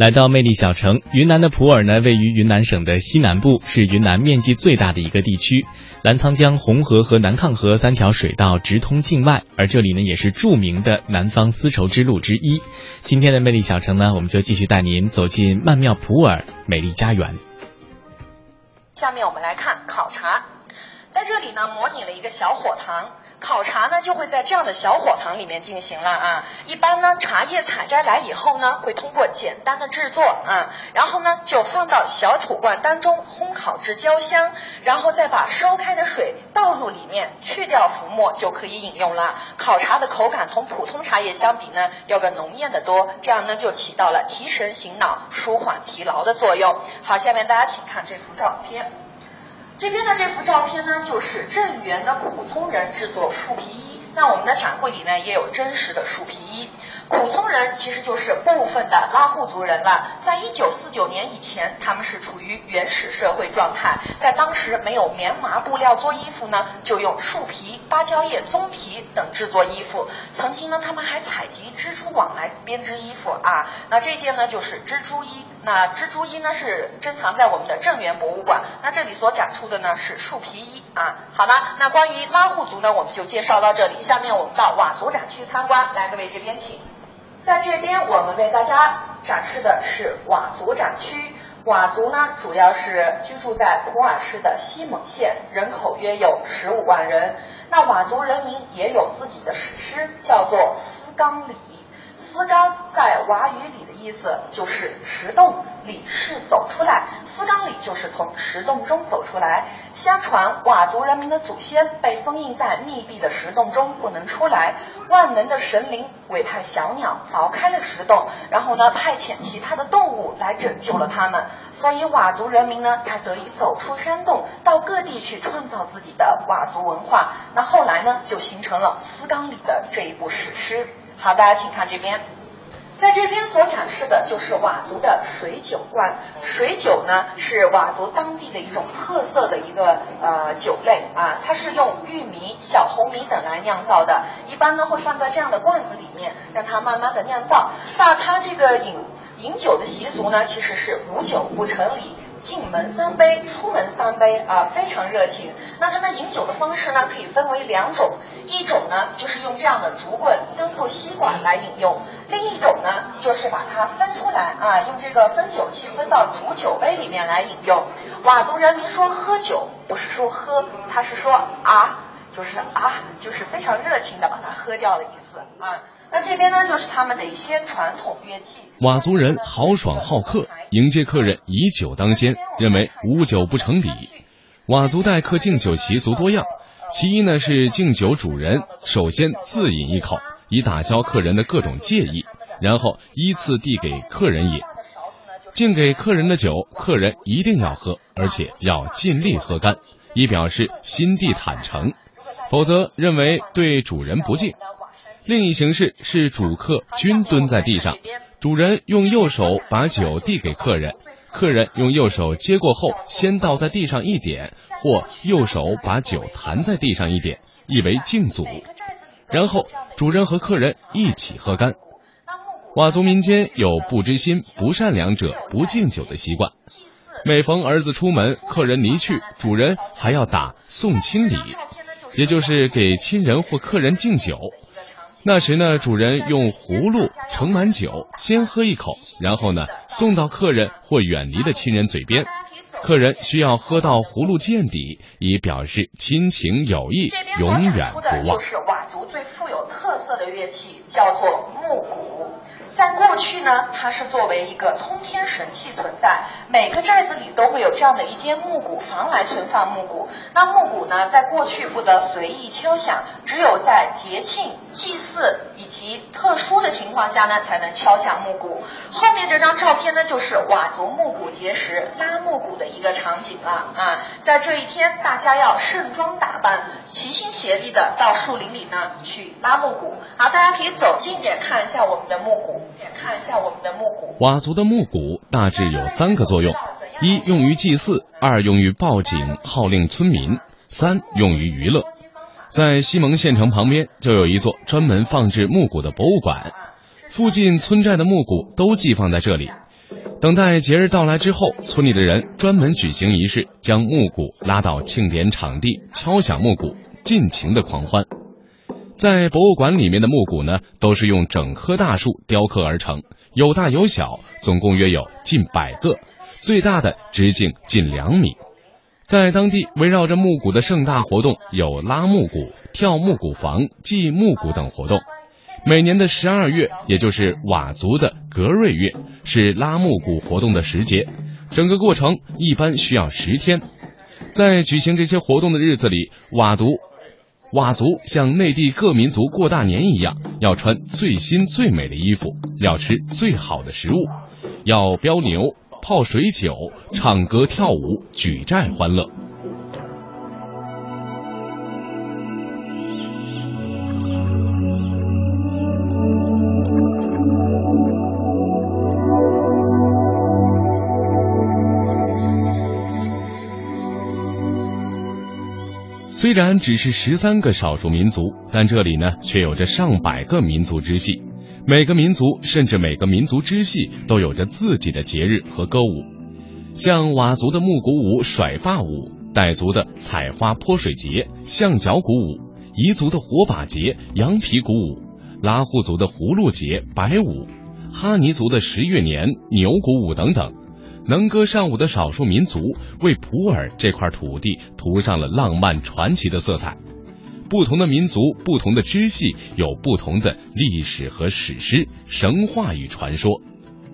来到魅力小城，云南的普洱呢，位于云南省的西南部，是云南面积最大的一个地区。澜沧江、红河和南亢河三条水道直通境外，而这里呢，也是著名的南方丝绸之路之一。今天的魅力小城呢，我们就继续带您走进曼妙普洱美丽家园。下面我们来看考察，在这里呢，模拟了一个小火塘。考察呢就会在这样的小火塘里面进行了啊。一般呢茶叶采摘来以后呢，会通过简单的制作啊，然后呢就放到小土罐当中烘烤至焦香，然后再把烧开的水倒入里面，去掉浮沫就可以饮用了。烤茶的口感同普通茶叶相比呢，要更浓艳的多，这样呢就起到了提神醒脑、舒缓疲劳的作用。好，下面大家请看这幅照片。这边的这幅照片呢，就是镇元的苦葱人制作树皮衣。那我们的展柜里呢，也有真实的树皮衣。苦葱人其实就是部分的拉祜族人了。在一九四九年以前，他们是处于原始社会状态，在当时没有棉麻布料做衣服呢，就用树皮、芭蕉叶、棕皮等制作衣服。曾经呢，他们还采集蜘蛛网来编织衣服啊。那这件呢，就是蜘蛛衣。那蜘蛛衣呢，是珍藏在我们的镇元博物馆。那这里所展出的呢，是树皮衣啊。好了，那关于拉祜族呢，我们就介绍到这里。下面我们到佤族展区参观，来，各位这边请。在这边，我们为大家展示的是佤族展区。佤族呢，主要是居住在普洱市的西蒙县，人口约有十五万人。那佤族人民也有自己的史诗，叫做《思纲礼》。思纲在佤语里的意思就是石洞，里是走出来，思纲礼就是从石洞中走出来。相传佤族人民的祖先被封印在密闭的石洞中不能出来，万能的神灵委派小鸟凿开了石洞，然后呢派遣其他的动物来拯救了他们，所以佤族人民呢才得以走出山洞，到各地去创造自己的佤族文化。那后来呢就形成了思纲礼的这一部史诗。好，大家请看这边，在这边所展示的就是佤族的水酒罐。水酒呢是佤族当地的一种特色的一个呃酒类啊，它是用玉米、小红米等来酿造的，一般呢会放在这样的罐子里面，让它慢慢的酿造。那它这个饮饮酒的习俗呢，其实是无酒不成礼。进门三杯，出门三杯啊，非常热情。那他们饮酒的方式呢，可以分为两种，一种呢就是用这样的竹棍当做吸管来饮用，另一种呢就是把它分出来啊，用这个分酒器分到竹酒杯里面来饮用。佤族人民说喝酒不是说喝，他是说啊，就是啊，就是非常热情的把它喝掉的意思啊。那这边呢，就是他们的一些传统乐器。佤族人豪爽好客，迎接客人以酒当先，认为无酒不成礼。佤族待客敬酒习俗多样，其一呢是敬酒主人首先自饮一口，以打消客人的各种介意，然后依次递给客人饮。敬给客人的酒，客人一定要喝，而且要尽力喝干，以表示心地坦诚，否则认为对主人不敬。另一形式是主客均蹲在地上，主人用右手把酒递给客人，客人用右手接过后先倒在地上一点，或右手把酒弹在地上一点，意为敬祖。然后主人和客人一起喝干。佤族民间有不知心、不善良者不敬酒的习惯，每逢儿子出门，客人离去，主人还要打送亲礼，也就是给亲人或客人敬酒。那时呢，主人用葫芦盛满酒，先喝一口，然后呢送到客人或远离的亲人嘴边，客人需要喝到葫芦见底，以表示亲情友谊永远不忘。就是佤族最富有特色的乐器，叫做木鼓。在过去呢，它是作为一个通天神器存在，每个寨子里都会有这样的一间木鼓房来存放木鼓。那木鼓呢，在过去不得随意敲响，只有在节庆、祭祀以及特殊的情况下呢，才能敲响木鼓。后面这张照片呢，就是佤族木鼓节时拉木鼓的一个场景了啊。在这一天，大家要盛装打扮，齐心协力的到树林里呢去拉木鼓。好，大家可以走近点看一下我们的木鼓。看一下我们的木鼓。佤族的木鼓大致有三个作用：一用于祭祀，二用于报警号令村民，三用于娱乐。在西蒙县城旁边就有一座专门放置木鼓的博物馆，附近村寨的木鼓都寄放在这里。等待节日到来之后，村里的人专门举行仪式，将木鼓拉到庆典场地，敲响木鼓，尽情的狂欢。在博物馆里面的木鼓呢，都是用整棵大树雕刻而成，有大有小，总共约有近百个，最大的直径近两米。在当地围绕着木鼓的盛大活动有拉木鼓、跳木鼓房、祭木鼓等活动。每年的十二月，也就是佤族的格瑞月，是拉木鼓活动的时节。整个过程一般需要十天。在举行这些活动的日子里，佤族佤族像内地各民族过大年一样，要穿最新最美的衣服，要吃最好的食物，要飙牛、泡水酒、唱歌跳舞、举债欢乐。虽然只是十三个少数民族，但这里呢却有着上百个民族支系。每个民族甚至每个民族支系都有着自己的节日和歌舞，像佤族的木鼓舞甩发舞，傣族的采花泼水节、象脚鼓舞，彝族的火把节、羊皮鼓舞，拉祜族的葫芦节、白舞，哈尼族的十月年、牛鼓舞等等。能歌善舞的少数民族为普洱这块土地涂上了浪漫传奇的色彩。不同的民族、不同的支系有不同的历史和史诗、神话与传说，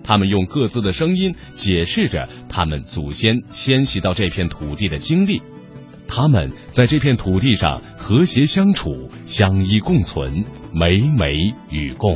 他们用各自的声音解释着他们祖先迁徙到这片土地的经历。他们在这片土地上和谐相处、相依共存、美美与共。